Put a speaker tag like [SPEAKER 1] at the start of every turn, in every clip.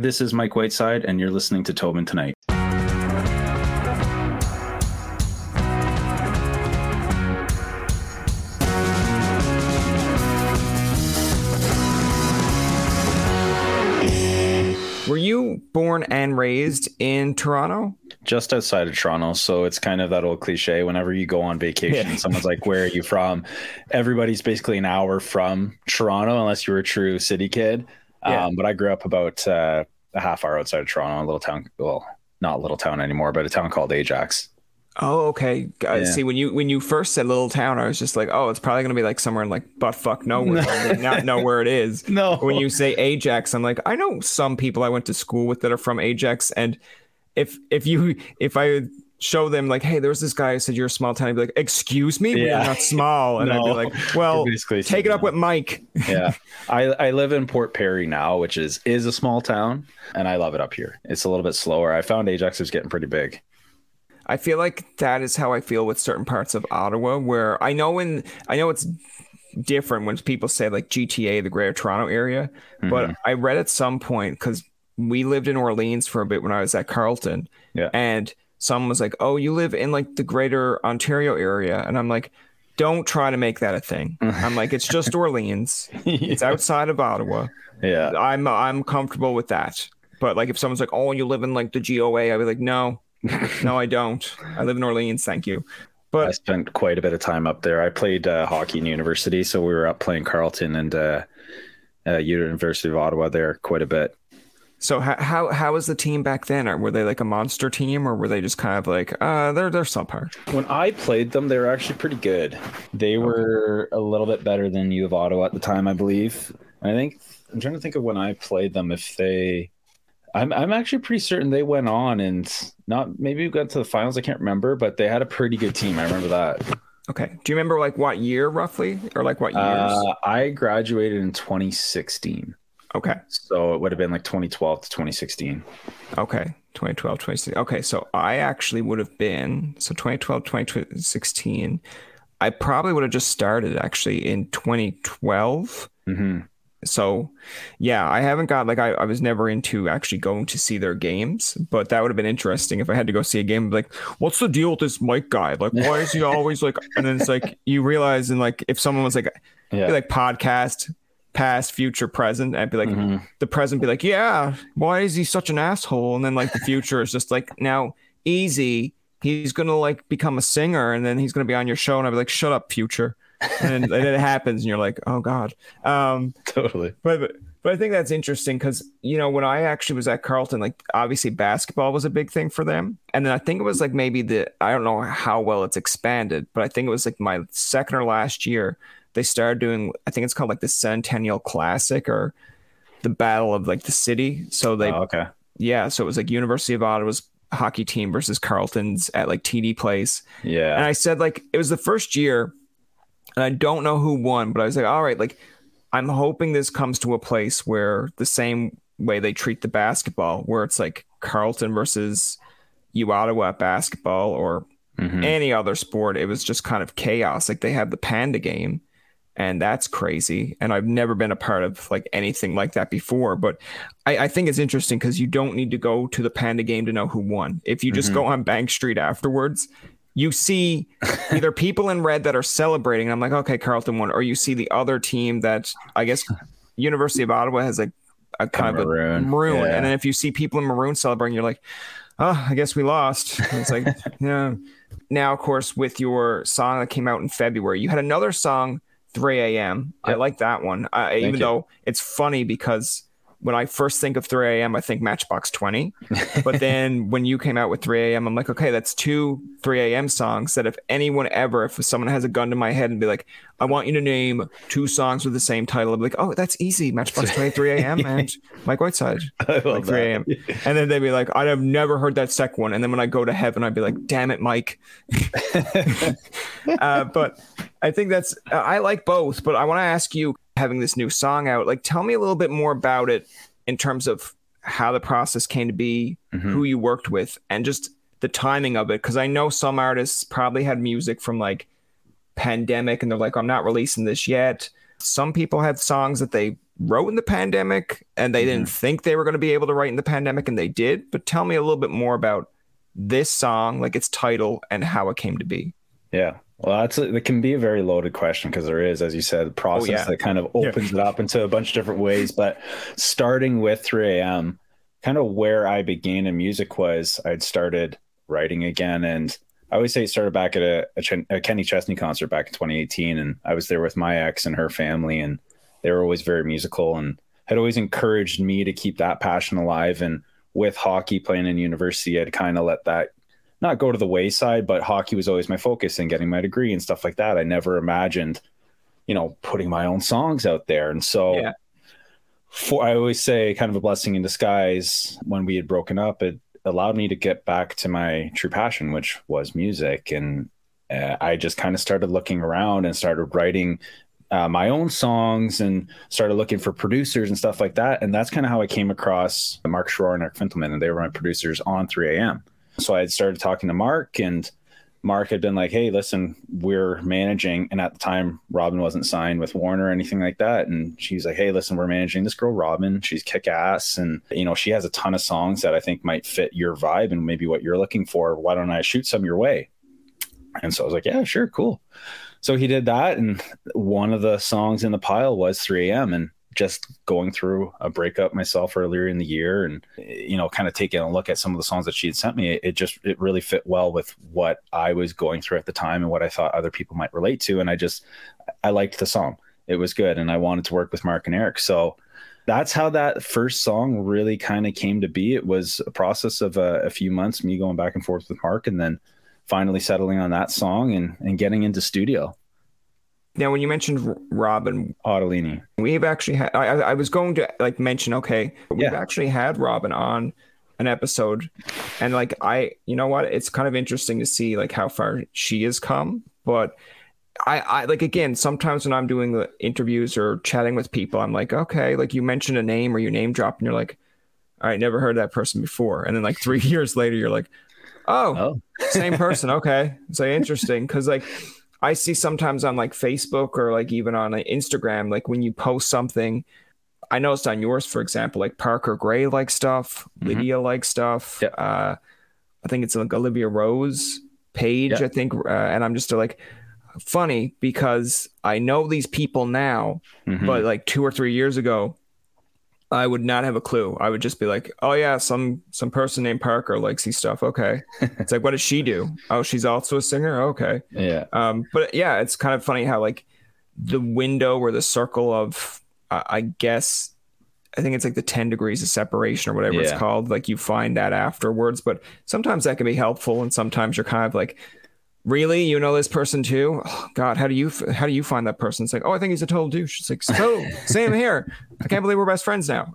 [SPEAKER 1] This is Mike Whiteside, and you're listening to Tobin Tonight.
[SPEAKER 2] Were you born and raised in Toronto?
[SPEAKER 1] Just outside of Toronto. So it's kind of that old cliche. Whenever you go on vacation, yeah. someone's like, Where are you from? Everybody's basically an hour from Toronto, unless you're a true city kid. Yeah. Um, but I grew up about uh, a half hour outside of Toronto, a little town. Well, not a little town anymore, but a town called Ajax.
[SPEAKER 2] Oh, okay. Yeah. See, when you when you first said little town, I was just like, oh, it's probably gonna be like somewhere in like butt fuck nowhere. I not know where it is.
[SPEAKER 1] No.
[SPEAKER 2] When you say Ajax, I'm like, I know some people I went to school with that are from Ajax, and if if you if I show them like, hey, there's this guy who said you're a small town, I'd be like, excuse me, yeah. we're not small, and no. I'd be like, well, basically take it up with Mike.
[SPEAKER 1] yeah, I I live in Port Perry now, which is is a small town, and I love it up here. It's a little bit slower. I found Ajax is getting pretty big.
[SPEAKER 2] I feel like that is how I feel with certain parts of Ottawa, where I know when I know it's different when people say like GTA, the Greater Toronto area, mm-hmm. but I read at some point because we lived in Orleans for a bit when I was at Carleton,
[SPEAKER 1] yeah,
[SPEAKER 2] and someone was like, "Oh, you live in like the Greater Ontario area," and I'm like. Don't try to make that a thing. I'm like, it's just Orleans. yeah. It's outside of Ottawa.
[SPEAKER 1] Yeah,
[SPEAKER 2] I'm I'm comfortable with that. But like, if someone's like, "Oh, you live in like the GOA," I'd be like, "No, no, I don't. I live in Orleans. Thank you.
[SPEAKER 1] But I spent quite a bit of time up there. I played uh, hockey in university, so we were up playing Carleton and uh, uh, University of Ottawa there quite a bit.
[SPEAKER 2] So how how how was the team back then? Or were they like a monster team, or were they just kind of like uh they're they're subpar?
[SPEAKER 1] When I played them, they were actually pretty good. They were a little bit better than U of Ottawa at the time, I believe. And I think I'm trying to think of when I played them if they I'm I'm actually pretty certain they went on and not maybe got to the finals. I can't remember, but they had a pretty good team. I remember that.
[SPEAKER 2] Okay. Do you remember like what year roughly, or like what years? Uh,
[SPEAKER 1] I graduated in 2016.
[SPEAKER 2] Okay.
[SPEAKER 1] So it would have been like 2012 to 2016.
[SPEAKER 2] Okay. 2012, 2016. Okay. So I actually would have been, so 2012, 2016, I probably would have just started actually in 2012.
[SPEAKER 1] Mm-hmm.
[SPEAKER 2] So, yeah, I haven't got like I, I was never into actually going to see their games, but that would have been interesting if I had to go see a game. Like, what's the deal with this Mike guy? Like, why is he always like? And then it's like you realize, and like if someone was like, yeah. like podcast, past, future, present, I'd be like, mm-hmm. the present be like, yeah, why is he such an asshole? And then like the future is just like now easy. He's gonna like become a singer, and then he's gonna be on your show, and I'd be like, shut up, future and, and it happens, and you're like, oh god. Um,
[SPEAKER 1] totally.
[SPEAKER 2] But, but but I think that's interesting because you know when I actually was at Carleton, like obviously basketball was a big thing for them, and then I think it was like maybe the I don't know how well it's expanded, but I think it was like my second or last year they started doing I think it's called like the Centennial Classic or the Battle of like the City. So they
[SPEAKER 1] oh, okay
[SPEAKER 2] yeah, so it was like University of Ottawa's hockey team versus Carleton's at like TD Place.
[SPEAKER 1] Yeah,
[SPEAKER 2] and I said like it was the first year and I don't know who won, but I was like, all right, like I'm hoping this comes to a place where the same way they treat the basketball, where it's like Carleton versus U Ottawa basketball or mm-hmm. any other sport, it was just kind of chaos. Like they had the panda game, and that's crazy. And I've never been a part of like anything like that before. But I, I think it's interesting because you don't need to go to the panda game to know who won. If you just mm-hmm. go on Bank Street afterwards, you see either people in red that are celebrating. and I'm like, okay, carleton won, or you see the other team that I guess University of Ottawa has a, a kind of maroon. a maroon, yeah. and then if you see people in maroon celebrating, you're like, oh, I guess we lost. And it's like, yeah. Now, of course, with your song that came out in February, you had another song, 3 a.m. I like that one, uh, even though it's funny because when I first think of 3 a.m., I think Matchbox 20. But then when you came out with 3 a.m., I'm like, okay, that's two 3 a.m. songs that if anyone ever, if someone has a gun to my head and be like, I want you to name two songs with the same title, I'd be like, oh, that's easy. Matchbox 20, 3 a.m. and Mike Whiteside, like 3 a.m. And then they'd be like, I'd have never heard that second one. And then when I go to heaven, I'd be like, damn it, Mike. uh, but I think that's, I like both, but I want to ask you, having this new song out. Like, tell me a little bit more about it in terms of how the process came to be, mm-hmm. who you worked with, and just the timing of it. Because I know some artists probably had music from like pandemic and they're like, I'm not releasing this yet. Some people had songs that they wrote in the pandemic and they mm-hmm. didn't think they were going to be able to write in the pandemic and they did. But tell me a little bit more about this song, like its title and how it came to be.
[SPEAKER 1] Yeah. Well, that's a, it can be a very loaded question because there is, as you said, a oh, process oh, yeah. that kind of opens yeah. it up into a bunch of different ways. But starting with 3 a.m., kind of where I began in music was I'd started writing again, and I always say it started back at a, a, Ch- a Kenny Chesney concert back in 2018, and I was there with my ex and her family, and they were always very musical and had always encouraged me to keep that passion alive. And with hockey playing in university, I'd kind of let that not go to the wayside, but hockey was always my focus and getting my degree and stuff like that. I never imagined, you know, putting my own songs out there. And so yeah. for I always say kind of a blessing in disguise when we had broken up, it allowed me to get back to my true passion, which was music. And uh, I just kind of started looking around and started writing uh, my own songs and started looking for producers and stuff like that. And that's kind of how I came across Mark Schroer and Eric Fintelman, and they were my producers on 3 a.m. So I had started talking to Mark, and Mark had been like, "Hey, listen, we're managing." And at the time, Robyn wasn't signed with Warner or anything like that. And she's like, "Hey, listen, we're managing this girl, Robyn. She's kick ass, and you know, she has a ton of songs that I think might fit your vibe and maybe what you're looking for. Why don't I shoot some your way?" And so I was like, "Yeah, sure, cool." So he did that, and one of the songs in the pile was 3 a.m. and just going through a breakup myself earlier in the year and you know kind of taking a look at some of the songs that she had sent me it just it really fit well with what i was going through at the time and what i thought other people might relate to. And i just i liked the song. It was good and i wanted to work with mark and eric. So that's how that first song really kind of came to be. It was a process of a, a few months me going back and forth with mark and then finally settling on that song and, and getting into studio
[SPEAKER 2] now, when you mentioned Robyn
[SPEAKER 1] Ottolini,
[SPEAKER 2] we've actually had. I, I was going to like mention. Okay, we've yeah. actually had Robyn on an episode, and like I, you know what? It's kind of interesting to see like how far she has come. But I, I like again. Sometimes when I'm doing the interviews or chatting with people, I'm like, okay, like you mentioned a name or you name drop, and you're like, all right, never heard that person before, and then like three years later, you're like, oh, oh. same person. Okay, So interesting because like I see sometimes on like Facebook or like even on Instagram, like when you post something, I noticed on yours, for example, like Parker Gray like stuff, mm-hmm. Lydia like stuff. Uh, I think it's like Olivia Rose page. I think. Uh, and I'm just like, funny because I know these people now, mm-hmm. but like two or three years ago, I would not have a clue. I would just be like, "Oh yeah, some some person named Parker likes these stuff." Okay, it's like, what does she do? Oh, she's also a singer. Okay,
[SPEAKER 1] yeah.
[SPEAKER 2] Um, but yeah, it's kind of funny how like the window or the circle of, uh, I guess, I think it's like the ten degrees of separation or whatever yeah. it's called. Like you find that afterwards, but sometimes that can be helpful, and sometimes you're kind of like, really? You know this person too? Oh, god how do you how do you find that person? It's like oh i think he's a total douche. It's like so same here. I can't believe we're best friends now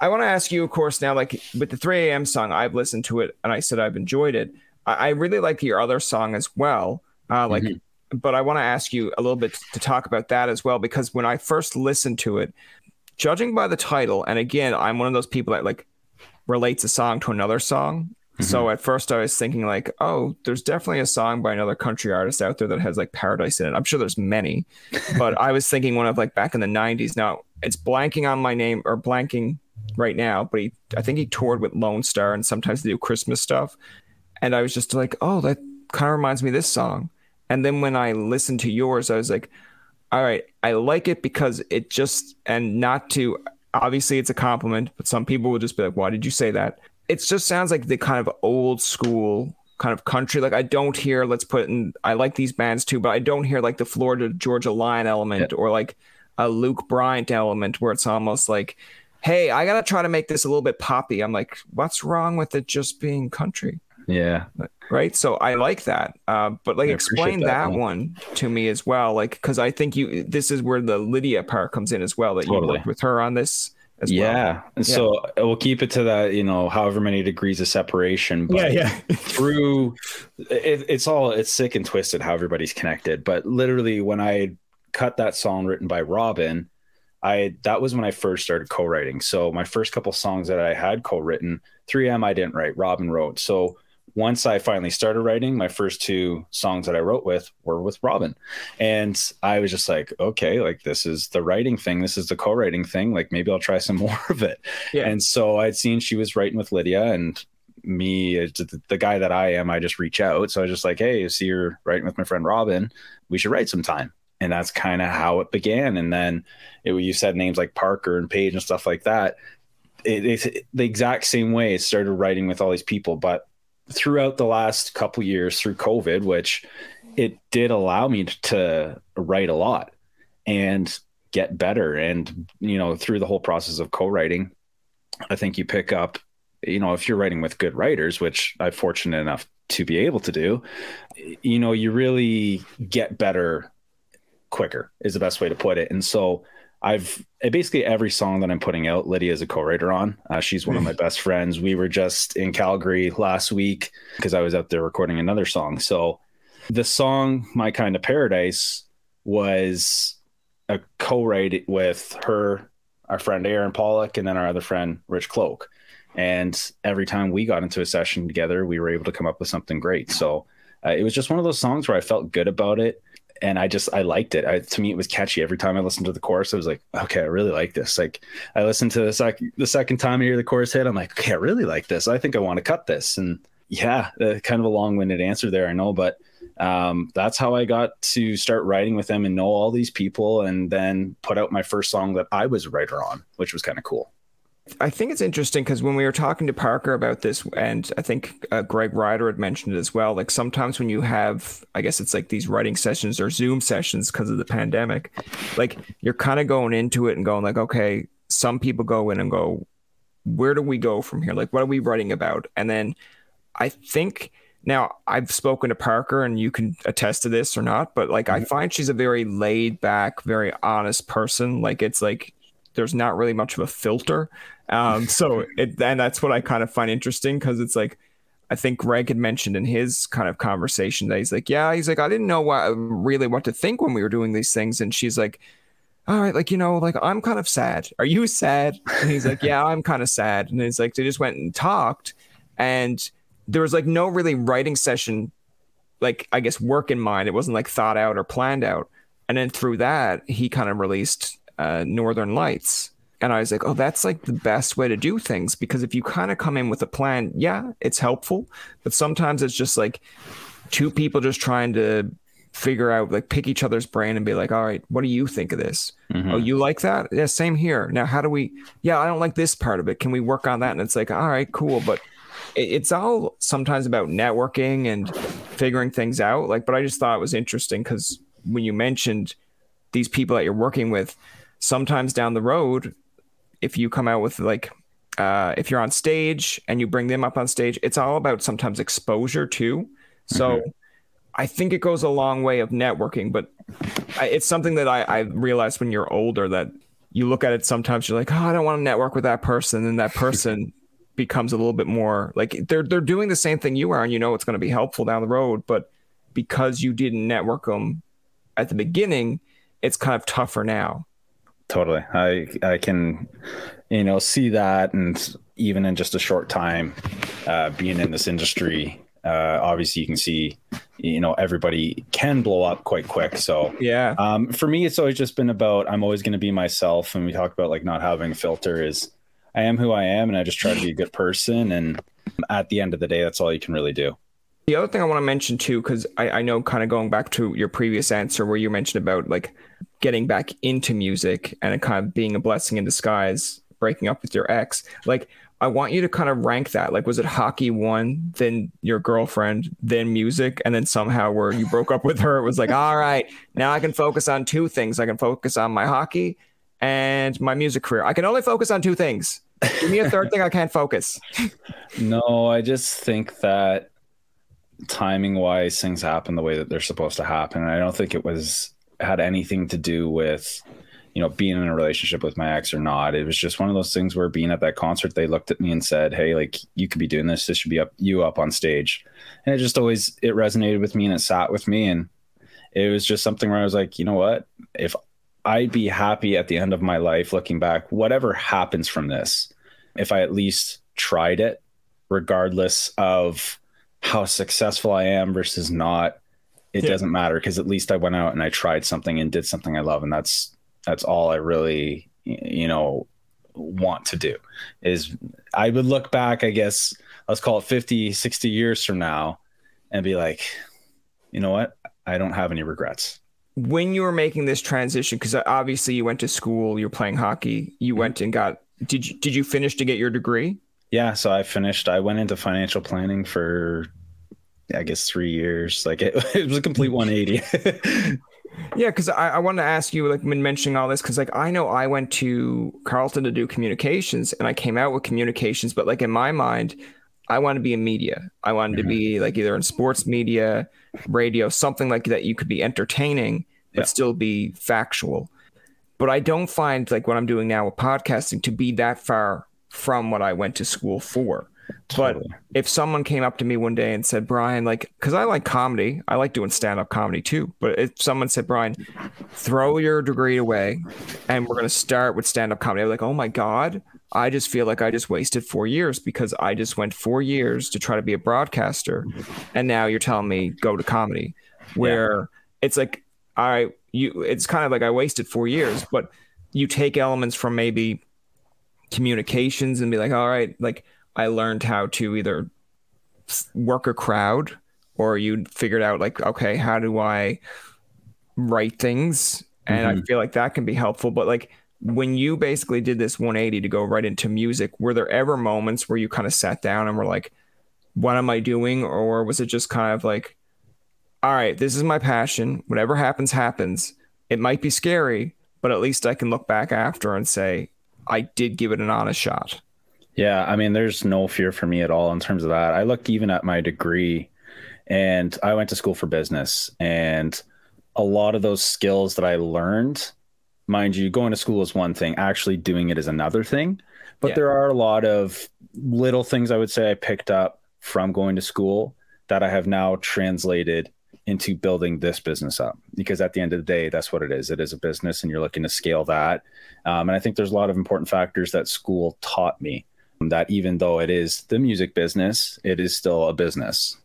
[SPEAKER 2] I want to ask you, of course, now, like with the 3 a.m. song, I've listened to it and I said I've enjoyed it. I, I really like your other song as well. Uh, like, mm-hmm. but I want to ask you a little bit to talk about that as well, because when I first listened to it, judging by the title, and again, I'm one of those people that like relates a song to another song. Mm-hmm. So at first I was thinking like, oh, there's definitely a song by another country artist out there that has like paradise in it. I'm sure there's many, but I was thinking one of like back in the 90s. Now it's blanking on my name or blanking right now, but he I think he toured with Lonestar and sometimes they do Christmas stuff. And I was just like, oh, that kind of reminds me of this song. And then when I listened to yours, I was like, all right, I like it because it just and not to obviously it's a compliment, but some people will just be like, why did you say that? It just sounds like the kind of old school kind of country. Like I don't hear, let's put in, I like these bands too, but I don't hear like the Florida Georgia Line element or like a Luke Bryan element where it's almost like, hey, I gotta try to make this a little bit poppy. I'm like, what's wrong with it just being country?
[SPEAKER 1] Yeah.
[SPEAKER 2] Right. So I like that. Uh, but like, I explain that, that one to me as well. Like, because I think you, this is where the Lydia part comes in as well. That totally. you worked with her on this. As
[SPEAKER 1] yeah. Well. And yeah. so we'll keep it to that, you know, however many degrees of separation.
[SPEAKER 2] But yeah, yeah.
[SPEAKER 1] through it, it's all it's sick and twisted how everybody's connected. But literally, when I cut that song written by Robyn, I that was when I first started co-writing. So my first couple songs that I had co-written, 3 a.m. I didn't write, Robyn wrote. So once I finally started writing, my first two songs that I wrote with were with Robyn. And I was just like, okay, like this is the writing thing. This is the co writing thing. Like maybe I'll try some more of it. Yeah. And so I'd seen she was writing with Lydia and me, uh, the guy that I am, I just reach out. So I was just like, hey, see you're writing with my friend Robyn. We should write some time. And that's kind of how it began. And then it, you said names like Parker and Page and stuff like that. It, it's the exact same way. It started writing with all these people, but throughout the last couple years through COVID, which it did allow me to write a lot and get better. And, you know, through the whole process of co writing, I think you pick up, you know, if you're writing with good writers, which I'm fortunate enough to be able to do, you know, you really get better quicker, is the best way to put it. And so, I've basically every song that I'm putting out, Lydia is a co-writer on. Uh, she's one of my best friends. We were just in Calgary last week because I was out there recording another song. So the song "My Kind of Paradise" was a co-write with her, our friend Aaron Pollock, and then our other friend Rich Cloak. And every time we got into a session together, we were able to come up with something great. So uh, it was just one of those songs where I felt good about it and I just I liked it. I, to me, it was catchy. Every time I listened to the chorus, I was like, okay, I really like this. Like I listened to the second the second time I hear the chorus hit, I'm like, okay, I really like this. I think I want to cut this. And yeah, uh, kind of a long winded answer there, I know, but um, that's how I got to start writing with them and know all these people, and then put out my first song that I was a writer on, which was kind of cool.
[SPEAKER 2] I think it's interesting because when we were talking to Parker about this, and I think uh, Greg Ryder had mentioned it as well. Like sometimes when you have, I guess it's like these writing sessions or Zoom sessions because of the pandemic, like you're kind of going into it and going like, okay, some people go in and go, where do we go from here? Like, what are we writing about? And then I think now I've spoken to Parker and you can attest to this or not, but like I mm-hmm. find she's a very laid back, very honest person. Like it's like there's not really much of a filter. Um, so it, and that's what I kind of find interesting because it's like, I think Greg had mentioned in his kind of conversation that he's like, yeah, he's like, I didn't know what really what to think when we were doing these things. And she's like, all right, like, you know, like I'm kind of sad. Are you sad? And he's like, yeah, I'm kind of sad. And it's like, they just went and talked and there was like no really writing session, like, I guess work in mind. It wasn't like thought out or planned out. And then through that, he kind of released uh, Northern Lights and I was like, oh, that's like the best way to do things because if you kind of come in with a plan, yeah, it's helpful. But sometimes it's just like two people just trying to figure out, like, pick each other's brain and be like, all right, what do you think of this? Mm-hmm. Oh, you like that? Yeah, same here. Now, how do we, yeah, I don't like this part of it. Can we work on that? And it's like, all right, cool. But it's all sometimes about networking and figuring things out. Like, but I just thought it was interesting because when you mentioned these people that you're working with, sometimes down the road, if you come out with like uh, if you're on stage and you bring them up on stage, it's all about sometimes exposure too. So mm-hmm. I think it goes a long way of networking, but I, it's something that I, I realized when you're older that you look at it sometimes you're like, oh, I don't want to network with that person, and that person becomes a little bit more like they're they're doing the same thing you are, and you know it's going to be helpful down the road, but because you didn't network them at the beginning, it's kind of tougher now
[SPEAKER 1] totally i i can you know see that and even in just a short time uh, being in this industry uh, obviously you can see you know everybody can blow up quite quick so
[SPEAKER 2] yeah
[SPEAKER 1] um, for me it's always just been about i'm always going to be myself and we talk about like not having a filter is I am who I am, and I just try to be a good person. And at the end of the day, that's all you can really do.
[SPEAKER 2] The other thing I want to mention too, because I, I know kind of going back to your previous answer where you mentioned about like getting back into music and it kind of being a blessing in disguise, breaking up with your ex. Like, I want you to kind of rank that. Like, was it hockey one, then your girlfriend, then music, and then somehow where you broke up with her, it was like, all right, now I can focus on two things. I can focus on my hockey and my music career. I can only focus on two things. Give me a third thing I can't focus.
[SPEAKER 1] No, I just think that timing wise things happen the way that they're supposed to happen. And I don't think it was had anything to do with you know being in a relationship with my ex or not. It was just one of those things where being at that concert, they looked at me and said, "Hey, like you could be doing this. This should be up you up on stage." And it just always it resonated with me and it sat with me and it was just something where I was like, you know what? If I'd be happy at the end of my life looking back, whatever happens from this, if I at least tried it, regardless of how successful I am versus not, it yeah. doesn't matter because at least I went out and I tried something and did something I love. And that's, that's all I really, you know, want to do is I would look back, I guess, let's call it 50, 60 years from now and be like, you know what? I don't have any regrets.
[SPEAKER 2] When you were making this transition, because obviously you went to school, you're playing hockey, you mm-hmm. went and got, did you, did you finish to get your degree?
[SPEAKER 1] Yeah, so I finished. I went into financial planning for, I guess, three years. Like it, it was a complete 180.
[SPEAKER 2] yeah, because I, I wanted to ask you, like, when mentioning all this, because like I know I went to Carleton to do communications, and I came out with communications, but like in my mind, I wanted to be in media. I wanted mm-hmm. to be like either in sports media, radio, something like that. You could be entertaining, but yeah. still be factual. But I don't find like what I'm doing now with podcasting to be that far from what I went to school for. Totally. But if someone came up to me one day and said, Brian, like, because I like comedy, I like doing stand up comedy too. But if someone said, Brian, throw your degree away and we're going to start with stand up comedy, I'm like, oh my God, I just feel like I just wasted four years because I just went four years to try to be a broadcaster. And now you're telling me go to comedy, where yeah. it's like, all right, you, it's kind of like I wasted four years, but you take elements from maybe communications and be like, all right, like I learned how to either work a crowd or you figured out like, okay, how do I write things? And mm-hmm. I feel like that can be helpful. But like when you basically did this 180 to go right into music, were there ever moments where you kind of sat down and were like, what am I doing? Or was it just kind of like, all right, this is my passion. Whatever happens, happens. It might be scary, but at least I can look back after and say, I did give it an honest shot.
[SPEAKER 1] Yeah, I mean, there's no fear for me at all in terms of that. I look even at my degree, and I went to school for business, and a lot of those skills that I learned, mind you, going to school is one thing, actually doing it is another thing. But yeah. there are a lot of little things I would say I picked up from going to school that I have now translated into building this business up because at the end of the day that's what it is it is a business and you're looking to scale that um, and i think there's a lot of important factors that school taught me that even though it is the music business it is still a business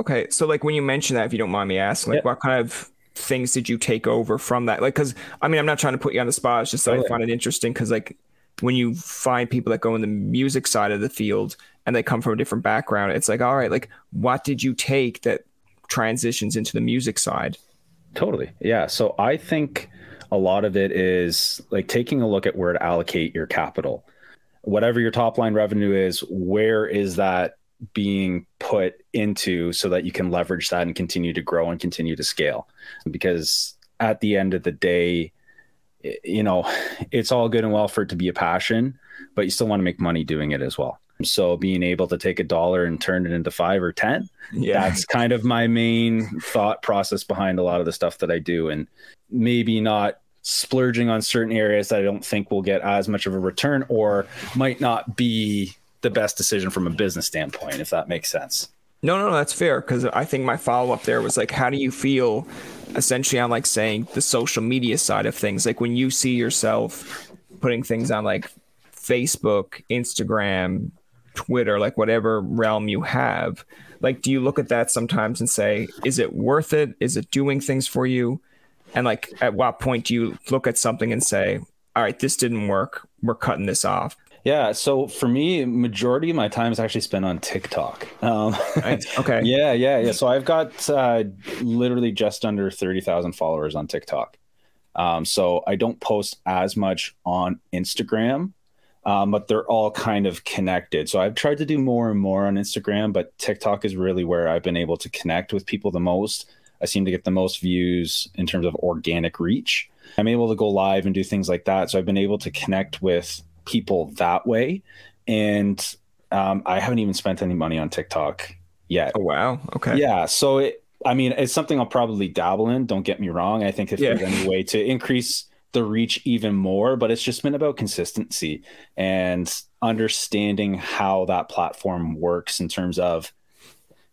[SPEAKER 2] okay so like when you mention that if you don't mind me asking like what kind of things did you take over from that like because i mean i'm not trying to put you on the spot it's just that i find it interesting because like when you find people that go in the music side of the field and they come from a different background it's like all right like what did you take that transitions into the music side.
[SPEAKER 1] Totally. Yeah. So I think a lot of it is like taking a look at where to allocate your capital. Whatever your top line revenue is, where is that being put into so that you can leverage that and continue to grow and continue to scale? Because at the end of the day, you know, it's all good and well for it to be a passion, but you still want to make money doing it as well. So being able to take a dollar and turn it into five or 10, yeah. that's kind of my main thought process behind a lot of the stuff that I do. And maybe not splurging on certain areas that I don't think will get as much of a return or might not be the best decision from a business standpoint, if that makes sense.
[SPEAKER 2] No, no, no, that's fair. Cause I think my follow up there was like, how do you feel essentially on like saying the social media side of things? Like when you see yourself putting things on like Facebook, Instagram, Twitter, like whatever realm you have. Like, do you look at that sometimes and say, is it worth it? Is it doing things for you? And like, at what point do you look at something and say, all right, this didn't work. We're cutting this off.
[SPEAKER 1] Yeah, so for me, majority of my time is actually spent on TikTok. Um,
[SPEAKER 2] okay.
[SPEAKER 1] Yeah, yeah, yeah. So I've got uh, literally just under thirty thousand followers on TikTok. Um, so I don't post as much on Instagram, um, but they're all kind of connected. So I've tried to do more and more on Instagram, but TikTok is really where I've been able to connect with people the most. I seem to get the most views in terms of organic reach. I'm able to go live and do things like that. So I've been able to connect with people that way. And um, I haven't even spent any money on TikTok yet.
[SPEAKER 2] Oh wow. Okay.
[SPEAKER 1] Yeah. So it, I mean, it's something I'll probably dabble in. Don't get me wrong. I think if yeah. there's any way to increase the reach even more, but it's just been about consistency and understanding how that platform works in terms of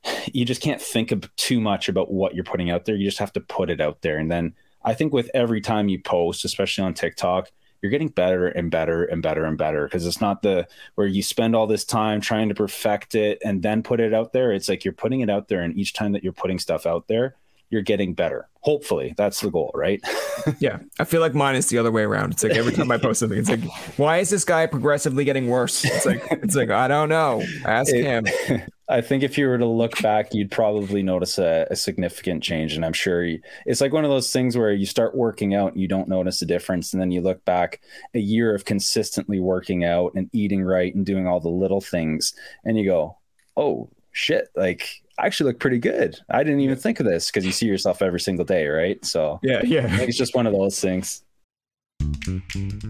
[SPEAKER 1] you just can't think of too much about what you're putting out there. You just have to put it out there. And then I think with every time you post, especially on TikTok, you're getting better and better and better and better because it's not the where you spend all this time trying to perfect it and then put it out there. It's like you're putting it out there, and each time that you're putting stuff out there, you're getting better. Hopefully, that's the goal, right?
[SPEAKER 2] yeah, I feel like mine is the other way around. It's like every time I post something, it's like, why is this guy progressively getting worse? It's like, it's like I don't know. Ask it, him.
[SPEAKER 1] I think if you were to look back, you'd probably notice a, a significant change, and I'm sure you, it's like one of those things where you start working out and you don't notice a difference, and then you look back a year of consistently working out and eating right and doing all the little things, and you go, oh shit, like I actually look pretty good. I didn't even think of this because you see yourself every single day, right? So
[SPEAKER 2] yeah, yeah,
[SPEAKER 1] it's just one of those things.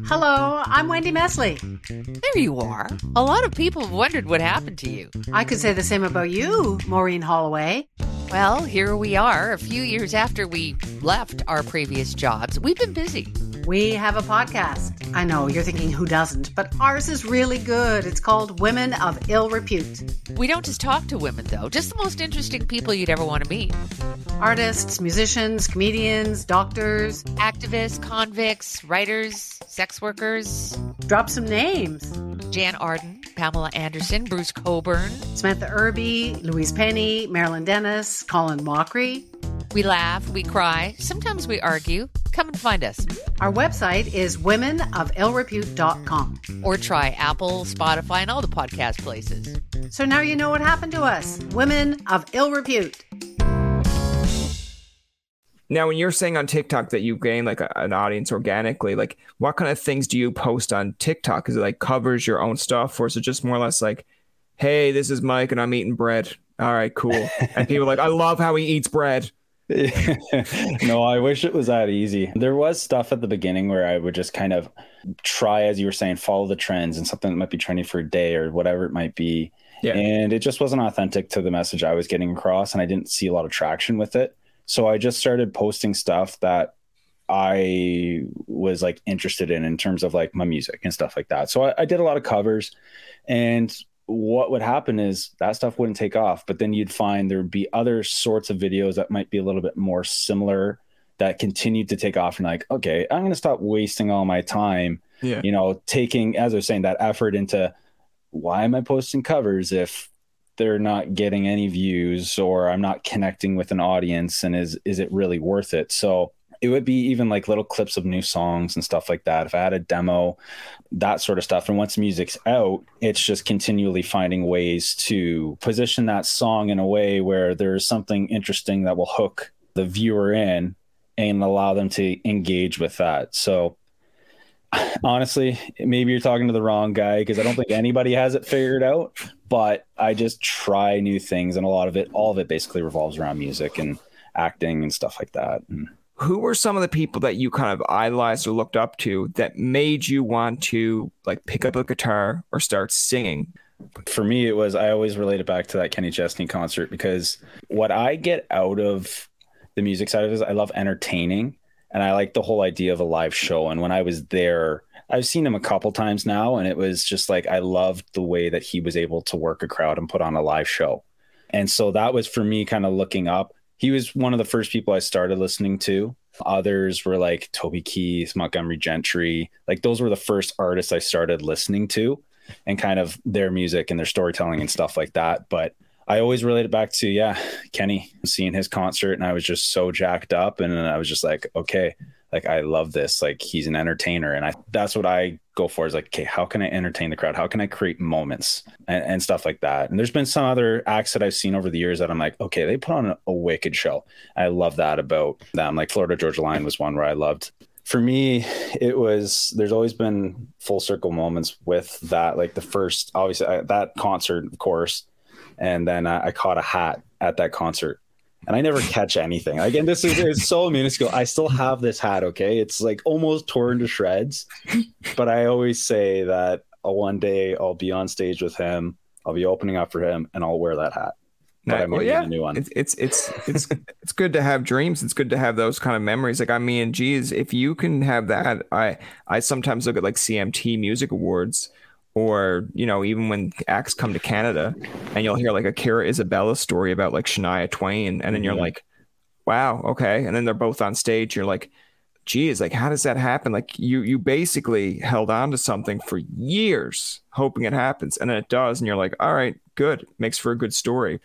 [SPEAKER 3] Hello, I'm Wendy Mesley.
[SPEAKER 4] There you are. A lot of people have wondered what happened to you.
[SPEAKER 3] I could say the same about you, Maureen Holloway.
[SPEAKER 4] Well, here we are, a few years after we left our previous jobs. We've been busy.
[SPEAKER 3] We have a podcast. I know you're thinking who doesn't, but ours is really good. It's called Women of Ill Repute.
[SPEAKER 4] We don't just talk to women, though, just the most interesting people you'd ever want to meet
[SPEAKER 3] artists, musicians, comedians, doctors,
[SPEAKER 4] activists, convicts, writers, sex workers.
[SPEAKER 3] Drop some names
[SPEAKER 4] Jann Arden, Pamela Anderson, Bruce Cockburn,
[SPEAKER 3] Samantha Irby, Louise Penny, Marilyn Denis, Colin Mochrie.
[SPEAKER 4] We laugh, we cry, sometimes we argue. Come and find us.
[SPEAKER 3] Our website is womenofillrepute.com.
[SPEAKER 4] Or try Apple, Spotify, and all the podcast places.
[SPEAKER 3] So now you know what happened to us women of ill repute.
[SPEAKER 2] Now, when you're saying on TikTok that you gain like a, an audience organically, like what kind of things do you post on TikTok? Is it like covers your own stuff, or is it just more or less like, "Hey, this is Mike, and I'm eating bread." All right, cool. and people like, "I love how he eats bread."
[SPEAKER 1] no, I wish it was that easy. There was stuff at the beginning where I would just kind of try, as you were saying, follow the trends and something that might be trending for a day or whatever it might be. Yeah. And it just wasn't authentic to the message I was getting across, and I didn't see a lot of traction with it. So I just started posting stuff that I was like interested in in terms of like my music and stuff like that. So I, I did a lot of covers, and what would happen is that stuff wouldn't take off, but then you'd find there would be other sorts of videos that might be a little bit more similar that continued to take off and like, okay, I'm going to stop wasting all my time, yeah. you know, taking, as I was saying, that effort into why am I posting covers if they're not getting any views or I'm not connecting with an audience and is, is it really worth it? So it would be even like little clips of new songs and stuff like that. If I had a demo, that sort of stuff. And once music's out, it's just continually finding ways to position that song in a way where there's something interesting that will hook the viewer in and allow them to engage with that. So honestly, maybe you're talking to the wrong guy because I don't think anybody has it figured out, but I just try new things and a lot of it, all of it basically revolves around music and acting and stuff like that. And,
[SPEAKER 2] who were some of the people that you kind of idolized or looked up to that made you want to like pick up a guitar or start singing?
[SPEAKER 1] For me, it was I always relate it back to that Kenny Chesney concert because what I get out of the music side of it is I love entertaining and I like the whole idea of a live show. And when I was there, I've seen him a couple times now, and it was just like I loved the way that he was able to work a crowd and put on a live show. And so that was for me kind of looking up he was one of the first people I started listening to. Others were like Toby Keith, Montgomery Gentry. Like those were the first artists I started listening to and kind of their music and their storytelling and stuff like that. But I always relate it back to, yeah, Kenny, seeing his concert and I was just so jacked up. And I was just like, okay, like I love this. Like he's an entertainer, and I that's what I go for is like, okay, how can I entertain the crowd? How can I create moments and, and stuff like that? And there's been some other acts that I've seen over the years that I'm like, okay, they put on a, a wicked show. I love that about them. Like Florida Georgia Line was one where I loved for me it was there's always been full circle moments with that like the first obviously I, that concert of course and then I, I, caught a hat at that concert and I never catch anything. Again, this is it's so minuscule. I still have this hat. Okay, it's like almost torn to shreds, but I always say that uh, one day I'll be on stage with him. I'll be opening up for him, and I'll wear that hat.
[SPEAKER 2] But well, yeah, it's, it's it's it's it's good to have dreams. It's good to have those kind of memories. Like I mean, geez, if you can have that, I I sometimes look at like CMT Music Awards or you know even when acts come to canada and you'll hear like a kara isabella story about like shania twain and then you're yeah. like wow okay. And then they're both on stage you're like geez like how does that happen? Like you you basically held on to something for years hoping it happens and then it does and you're like all right good makes for a good story.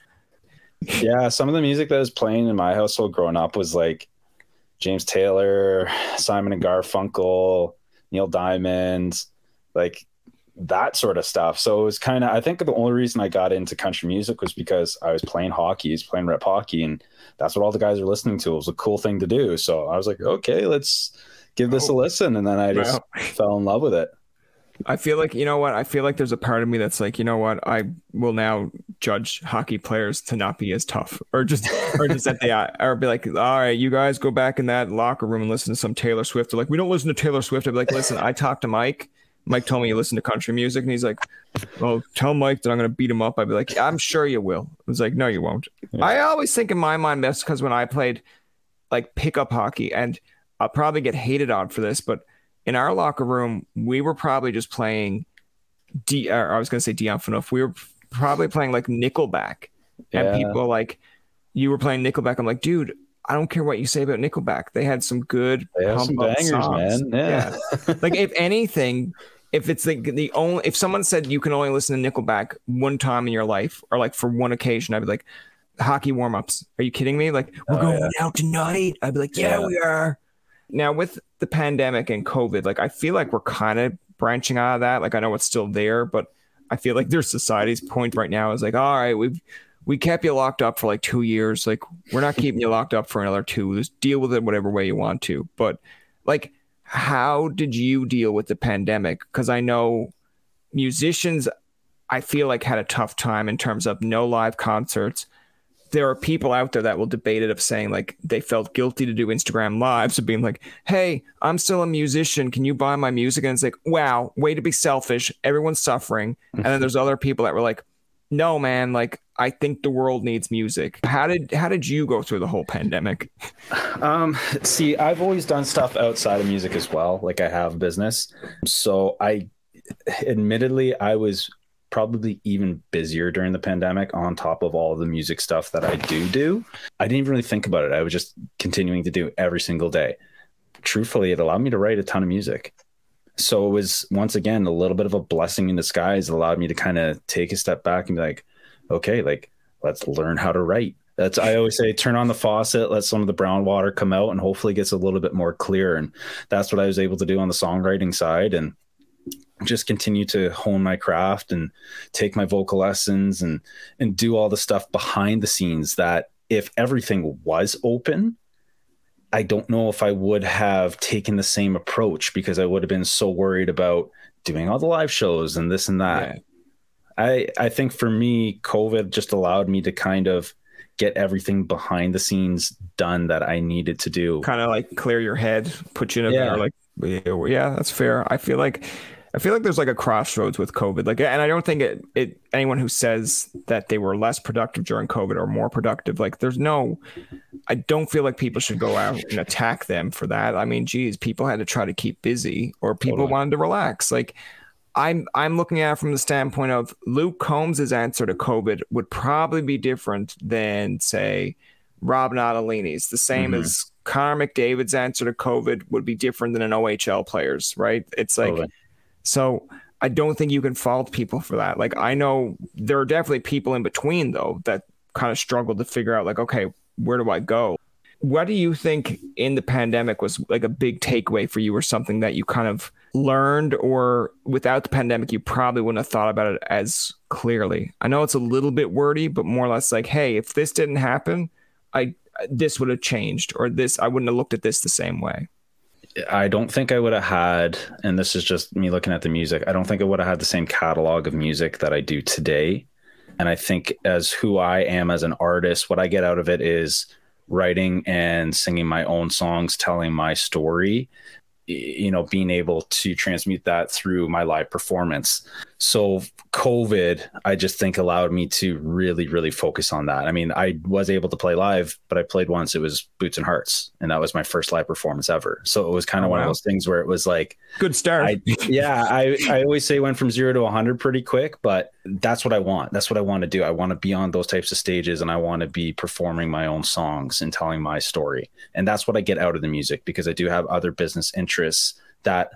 [SPEAKER 1] Yeah some of the music that was playing in my household growing up was like james taylor simon and garfunkel neil diamond like that sort of stuff. So it was kind of, I think the only reason I got into country music was because I was playing hockey, I was playing rep hockey, and that's what all the guys are listening to. It was a cool thing to do. So I was like, okay, let's give this oh. a listen. And then I just wow. fell in love with it.
[SPEAKER 2] I feel like, you know what? I feel like there's a part of me that's like, you know what? I will now judge hockey players to not be as tough or just, or just at the, or be like, all right, you guys go back in that locker room and listen to some Taylor Swift. They're like, we don't listen to Taylor Swift. I'd be like, listen, I talked to Mike Mike told me you listen to country music, and he's like, "Well, tell Mike that I'm going to beat him up." I'd be like, "I'm sure you will." I was like, "No, you won't." Yeah. I always think in my mind that's because when I played like pickup hockey, and I'll probably get hated on for this, but in our locker room, we were probably just playing. D. I was going to say Dion Phaneuf. We were probably playing like Nickelback, yeah. and people like you were playing Nickelback. I'm like, dude, I don't care what you say about Nickelback. They had some good
[SPEAKER 1] they some bangers, songs. man. Yeah.
[SPEAKER 2] yeah. like if anything, if it's like the only if someone said you can only listen to Nickelback one time in your life or like for one occasion, I'd be like, hockey warm ups. Are you kidding me? Like we're oh, going yeah. out tonight. I'd be like, yeah, yeah, we are. Now with the pandemic and COVID, like I feel like we're kind of branching out of that. Like I know it's still there, but I feel like their society's point right now is like, all right, we've we kept you locked up for like two years. Like we're not keeping you locked up for another two. Just deal with it whatever way you want to. But like how did you deal with the pandemic? Because I know musicians, I feel like had a tough time in terms of no live concerts. There are people out there that will debate it of saying like they felt guilty to do Instagram lives of being like, "Hey, I'm still a musician. Can you buy my music?" And it's like, "Wow, way to be selfish. Everyone's suffering." And then there's other people that were like, "No, man. Like I think the world needs music. How did how did you go through the whole pandemic?
[SPEAKER 1] Um, see, I've always done stuff outside of music as well. Like I have business, so I, admittedly, I was probably even busier during the pandemic on top of all the music stuff that I do do. I didn't even really think about it. I was just continuing to do every single day. Truthfully, it allowed me to write a ton of music. So it was once again a little bit of a blessing in disguise. It allowed me to kind of take a step back and be like, okay, like let's learn how to write. That's I always say turn on the faucet, let some of the brown water come out, and hopefully gets a little bit more clear. And that's what I was able to do on the songwriting side, and just continue to hone my craft and take my vocal lessons and and do all the stuff behind the scenes that if everything was open I don't know if I would have taken the same approach because I would have been so worried about doing all the live shows and this and that. Yeah. I I think for me, COVID just allowed me to kind of get everything behind the scenes done that I needed to do.
[SPEAKER 2] Kind of like clear your head, put you in a yeah. better like yeah, that's fair. I feel like I feel like there's like a crossroads with COVID. Like and I don't think it it anyone who says that they were less productive during COVID or more productive, like there's no I don't feel like people should go out and attack them for that. I mean, geez, people had to try to keep busy or people totally. wanted to relax. Like I'm I'm looking at it from the standpoint of Luke Combs's answer to COVID would probably be different than say Robyn Ottolini's. The same mm-hmm. as Connor McDavid's answer to COVID would be different than an OHL player's, right? It's like totally. So I don't think you can fault people for that. Like I know there are definitely people in between though that kind of struggle to figure out like, okay, where do I go? what do you think in the pandemic was like a big takeaway for you or something that you kind of learned or without the pandemic you probably wouldn't have thought about it as clearly i know it's a little bit wordy but more or less like hey if this didn't happen i this would have changed or this i wouldn't have looked at this the same way
[SPEAKER 1] I don't think I would have had, and this is just me looking at the music, I don't think I would have had the same catalog of music that I do today. And I think as who I am as an artist, what I get out of it is writing and singing my own songs, telling my story, you know, being able to transmute that through my live performance. So COVID, I just think allowed me to really, really focus on that. I mean, I was able to play live, but I played once. It was Boots and Hearts, and that was my first live performance ever. So it was kind of oh, one wow. of those things where it was like
[SPEAKER 2] good start.
[SPEAKER 1] I, yeah, I I always say went from zero to 100 pretty quick, but that's what I want. That's what I want to do. I want to be on those types of stages, and I want to be performing my own songs and telling my story. And that's what I get out of the music because I do have other business interests that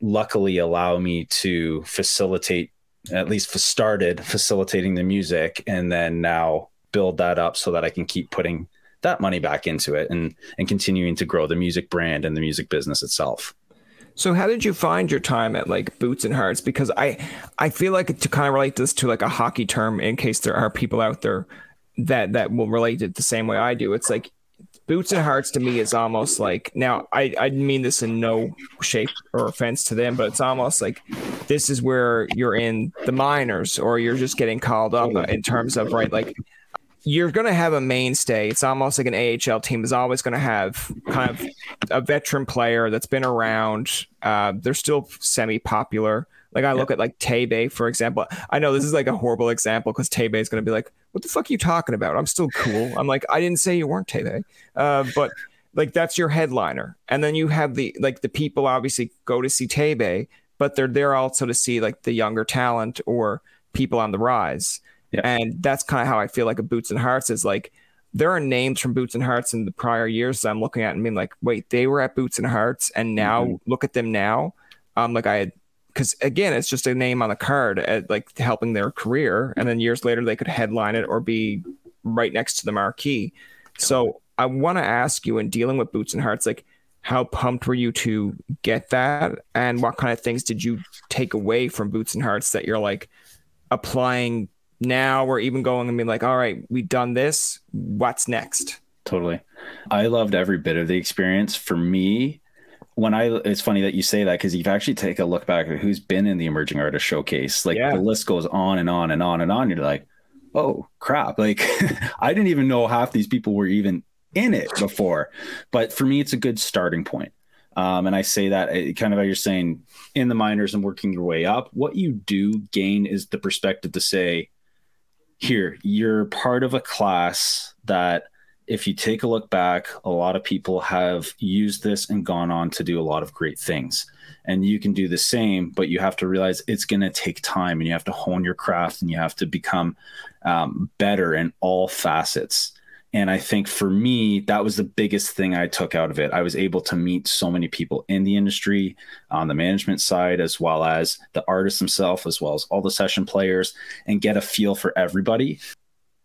[SPEAKER 1] luckily allow me to facilitate at least started facilitating the music and then now build that up so that I can keep putting that money back into it and and continuing to grow the music brand and the music business itself.
[SPEAKER 2] So how did you find your time at like Boots and Hearts? Because I I feel like to kind of relate this to like a hockey term in case there are people out there that that will relate it the same way I do. It's like Boots and Hearts to me is almost like now I, I mean this in no shape or offense to them, but it's almost like this is where you're in the minors or you're just getting called up in terms of right like you're going to have a mainstay. It's almost like an AHL team is always going to have kind of a veteran player that's been around. Uh, they're still semi popular. Like I look at like Tebey, for example. I know this is like a horrible example because Tebey is going to be like, "What the fuck are you talking about? I'm still cool." I'm like, I didn't say you weren't Tebey, uh, but like that's your headliner, and then you have the like the people obviously go to see Tebey, but they're there also to see like the younger talent or people on the rise, yeah. and that's kind of how I feel like a Boots and Hearts is like. There are names from Boots and Hearts in the prior years that I'm looking at and being like, wait, they were at Boots and Hearts, and now mm-hmm. look at them now. Um, like I had because again, it's just a name on the card at like helping their career, and then years later they could headline it or be right next to the marquee. So I want to ask you, in dealing with Boots and Hearts, like how pumped were you to get that, and what kind of things did you take away from Boots and Hearts that you're like applying now, we're even going and being like, all right, we've done this, what's next?
[SPEAKER 1] Totally. I loved every bit of the experience. For me, when I it's funny that you say that because you've actually take a look back at who's been in the emerging artist showcase. Like yeah. the list goes on and on and on and on. You're like, oh crap! Like I didn't even know half these people were even in it before. But for me, it's a good starting point. Um, and I say that eh, kind of how you're saying in the minors and working your way up. What you do gain is the perspective to say, here, you're part of a class that if you take a look back, a lot of people have used this and gone on to do a lot of great things. And you can do the same, but you have to realize it's going to take time and you have to hone your craft and you have to become um, better in all facets. And I think for me, that was the biggest thing I took out of it. I was able to meet so many people in the industry on the management side, as well as the artist himself, as well as all the session players, and get a feel for everybody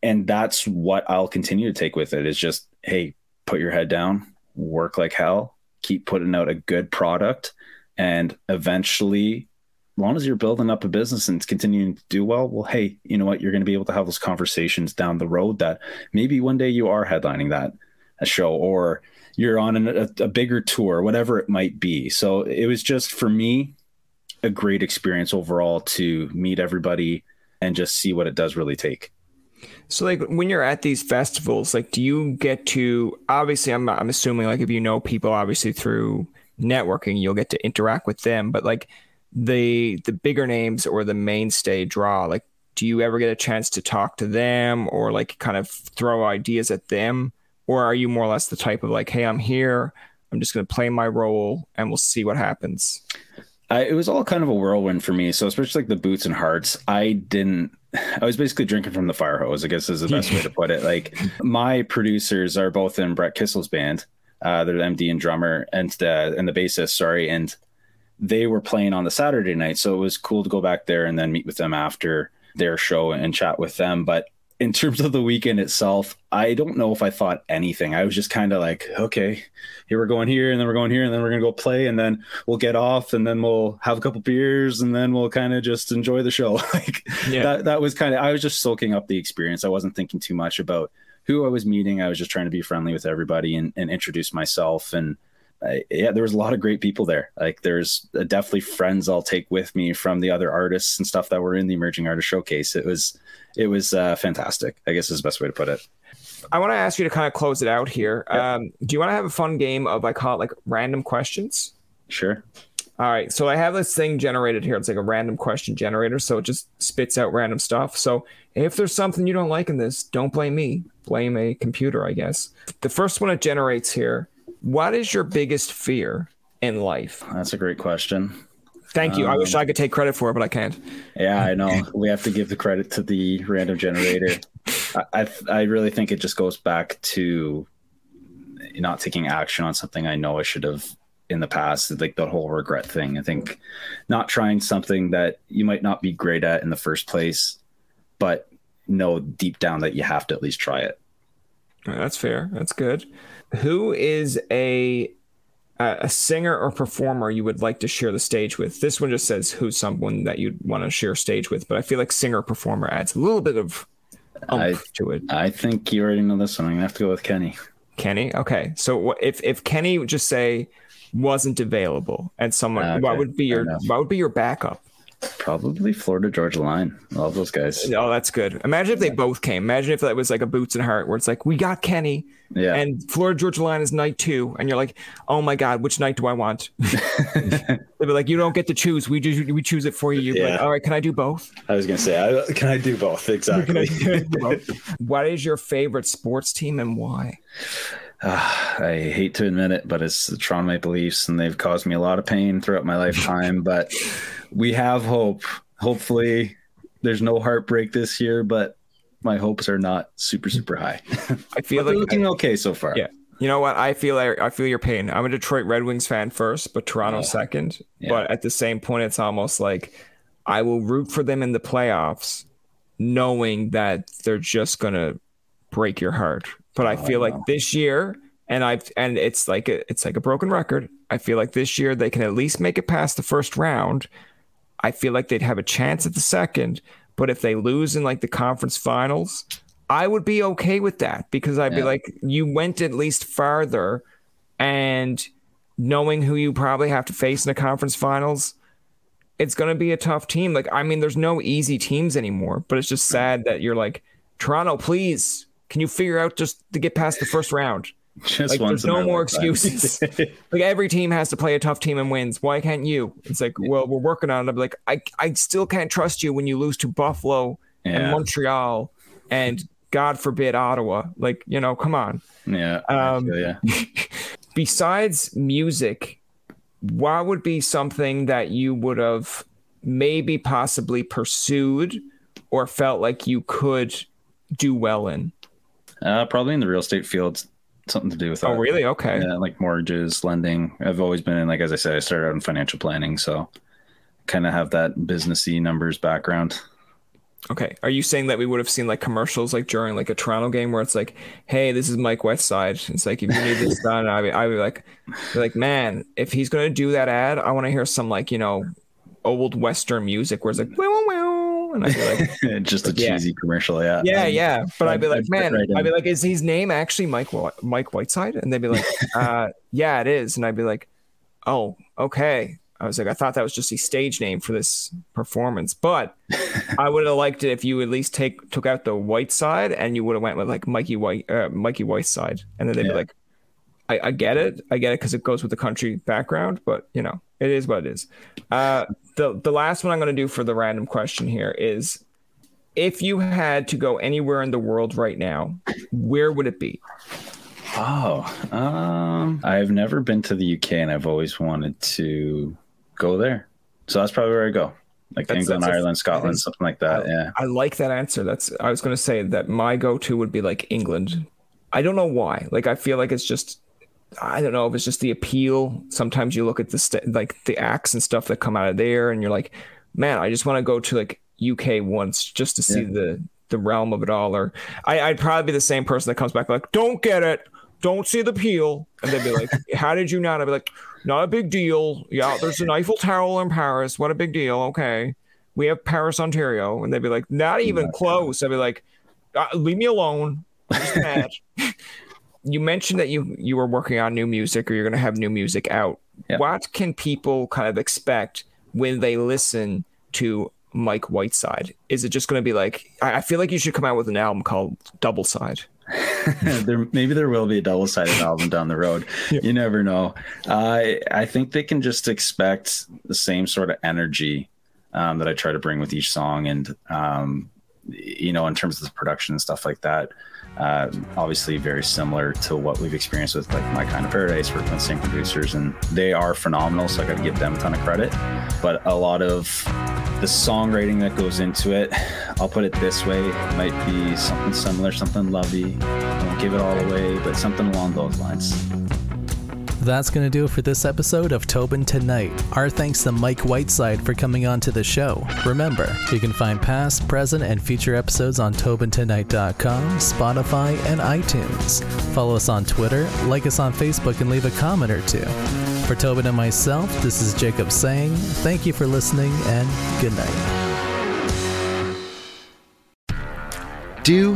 [SPEAKER 1] and that's what I'll continue to take with it is just, hey, put your head down, work like hell, keep putting out a good product, and eventually, long as you're building up a business and it's continuing to do well, well, hey, you know what? You're going to be able to have those conversations down the road that maybe one day you are headlining that a show or you're on an, a, a bigger tour, whatever it might be. So it was just for me a great experience overall to meet everybody and just see what it does really take.
[SPEAKER 2] So like when you're at these festivals, like do you get to obviously I'm I'm assuming like if you know people obviously through networking, you'll get to interact with them, but like the the bigger names or the mainstay draw, like do you ever get a chance to talk to them or like kind of throw ideas at them? Or are you more or less the type of like, hey, I'm here, I'm just gonna play my role and we'll see what happens?
[SPEAKER 1] I, it was all kind of a whirlwind for me. So especially like the boots and hearts, I didn't. I was basically drinking from the fire hose. I guess is the best way to put it. Like my producers are both in Brett Kissel's band. Uh, they're the MD and drummer and the and the bassist. Sorry, and they were playing on the Saturday night, so it was cool to go back there and then meet with them after their show and chat with them. But in terms of the weekend itself, I don't know if I thought anything. I was just kind of like, okay, here we're going here, and then we're going here, and then we're gonna go play, and then we'll get off, and then we'll have a couple beers, and then we'll kind of just enjoy the show. like yeah. that that was kind of I was just soaking up the experience. I wasn't thinking too much about who I was meeting. I was just trying to be friendly with everybody and, and introduce myself and I, yeah, there was a lot of great people there. Like there's definitely friends I'll take with me from the other artists and stuff that were in the emerging artist showcase. It was, it was uh, fantastic. I guess is the best way to put it.
[SPEAKER 2] I want to ask you to kind of close it out here. Um, do you want to have a fun game of I call it like random questions?
[SPEAKER 1] Sure.
[SPEAKER 2] All right. So I have this thing generated here. It's like a random question generator. So it just spits out random stuff. So if there's something you don't like in this, don't blame me. Blame a computer, I guess. The first one it generates here what is your biggest fear in life?
[SPEAKER 1] That's a great question.
[SPEAKER 2] Thank you. Um, I wish um, I could take credit for it, but I can't.
[SPEAKER 1] Yeah, I know. we have to give the credit to the random generator. I, I, I really think it just goes back to not taking action on something I know I should have in the past, like the whole regret thing. I think not trying something that you might not be great at in the first place, but know deep down that you have to at least try it.
[SPEAKER 2] That's fair. That's good. Who is a a singer or performer you would like to share the stage with? This one just says who's someone that you'd want to share stage with, but I feel like singer performer adds a little bit of I, to it.
[SPEAKER 1] I think you already know this one. I'm gonna have to go with Kenny.
[SPEAKER 2] Kenny. Okay. So if if Kenny would just say wasn't available and someone, ah, okay. what would be your what would be your backup?
[SPEAKER 1] Probably Florida Georgia Line. I love those guys.
[SPEAKER 2] Oh, that's good. Imagine if they both came. Imagine if that was like a Boots and Heart, where it's like we got Kenny, yeah, and Florida Georgia Line is night two, and you're like, oh my god, which night do I want? They'd be like, you don't get to choose. We do. We choose it for you. Yeah. Like, all right, can I do both?
[SPEAKER 1] I was gonna say, I, can I do both? Exactly. do both?
[SPEAKER 2] what is your favorite sports team and why?
[SPEAKER 1] Uh, I hate to admit it, but it's the Toronto Maple Leafs, and they've caused me a lot of pain throughout my lifetime. but we have hope. Hopefully, there's no heartbreak this year, but my hopes are not super super high.
[SPEAKER 2] I feel like
[SPEAKER 1] looking I, okay so far.
[SPEAKER 2] Yeah. You know what? I feel like I feel your pain. I'm a Detroit Red Wings fan first, but Toronto yeah. second. Yeah. But at the same point, it's almost like I will root for them in the playoffs, knowing that they're just gonna break your heart. But I oh, feel like this year, and I've and it's like a, it's like a broken record. I feel like this year they can at least make it past the first round, I feel like they'd have a chance at the second. But if they lose in like the conference finals, I would be okay with that because I'd yeah. be like, you went at least farther and knowing who you probably have to face in the conference finals, it's going to be a tough team. Like, I mean, there's no easy teams anymore, but it's just sad that you're like, Toronto, please, can you figure out just to get past the first round? Just like, there's no more excuses. like every team has to play a tough team and wins. Why can't you? It's like, well, we're working on it. I'm like, I, I still can't trust you when you lose to Buffalo yeah. and Montreal and God forbid Ottawa. Like, you know, come on.
[SPEAKER 1] Yeah. Um,
[SPEAKER 2] yeah. besides music, what would be something that you would have maybe possibly pursued or felt like you could do well in?
[SPEAKER 1] Uh, probably in the real estate field something to do with
[SPEAKER 2] oh, that. Oh, really? Okay.
[SPEAKER 1] Yeah, like mortgages, lending. I've always been in, like as I said, I started out in financial planning, so kind of have that businessy numbers background.
[SPEAKER 2] Okay. Are you saying that we would have seen like commercials like during like a Toronto game where it's like, hey, this is Mike Westside." It's like if you need this done, I'd be, I'd be like, like, man, if he's gonna do that ad, I want to hear some like you know old western music where it's like, and I'd
[SPEAKER 1] be like, just a cheesy commercial, yeah.
[SPEAKER 2] Yeah, um, yeah. But I'd be like, man, right I'd be like, is his name actually Mike Mike Whiteside? And they'd be like, uh, yeah, it is. And I'd be like, oh, okay. I was like, I thought that was just a stage name for this performance, but I would have liked it if you at least take took out the white side and you would have went with like Mikey White, uh, Mikey Whiteside, and then they'd yeah. be like, I, I, get it, I get it because it goes with the country background, but you know, it is what it is. Uh, the the last one I'm going to do for the random question here is if you had to go anywhere in the world right now, where would it be?
[SPEAKER 1] Oh, um, I've never been to the UK and I've always wanted to go there. So that's probably where I go. Like that's, England, that's Ireland, a, Scotland, something like that.
[SPEAKER 2] I,
[SPEAKER 1] yeah.
[SPEAKER 2] I like that answer. That's I was going to say that my go-to would be like England. I don't know why. Like I feel like it's just I don't know if it's just the appeal. Sometimes you look at the st- like the acts and stuff that come out of there, and you're like, man, I just want to go to like UK once just to see yeah. the the realm of it all. Or I, I'd probably be the same person that comes back like, "Don't get it, don't see the peel," and they'd be like, "How did you not?" I'd be like, "Not a big deal. Yeah, there's an Eiffel Tower in Paris. What a big deal. Okay, we have Paris, Ontario," and they'd be like, "Not even close." I'd be like, uh, "Leave me alone." you mentioned that you you were working on new music or you're going to have new music out.
[SPEAKER 1] Yeah.
[SPEAKER 2] What can people kind of expect when they listen to Mike Whiteside? Is it just going to be like I, I feel like you should come out with an album called Double Side?
[SPEAKER 1] there maybe there will be a double sided album down the road.
[SPEAKER 2] Yeah.
[SPEAKER 1] You never know. I I think they can just expect the same sort of energy um, that I try to bring with each song, and um, you know, in terms of the production and stuff like that. Uh, obviously, very similar to what we've experienced with like My Kind of Paradise, working with same producers, and they are phenomenal. So I got to give them a ton of credit. But a lot of the songwriting that goes into it, I'll put it this way, might be something similar, something lovey. I won't give it all away, but something along those lines.
[SPEAKER 5] That's going to do it for this episode of Tobin Tonight. Our thanks to Mike Whiteside for coming on to the show. Remember, you can find past, present, and future episodes on TobinTonight.com, Spotify, and iTunes. Follow us on Twitter, like us on Facebook, and leave a comment or two. For Tobin and myself, this is Jacob saying thank you for listening and good night.
[SPEAKER 6] Do,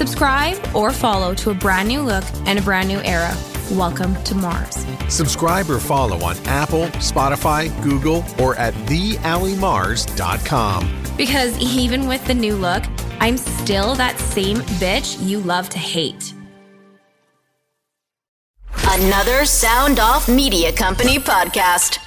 [SPEAKER 7] Subscribe or follow to a brand new look and a brand new era. Welcome to Mars.
[SPEAKER 8] Subscribe or follow on Apple, Spotify, Google, or at theallymars.com.
[SPEAKER 7] Because even with the new look, I'm still that same bitch you love to hate.
[SPEAKER 9] Another Sound Off Media Company podcast.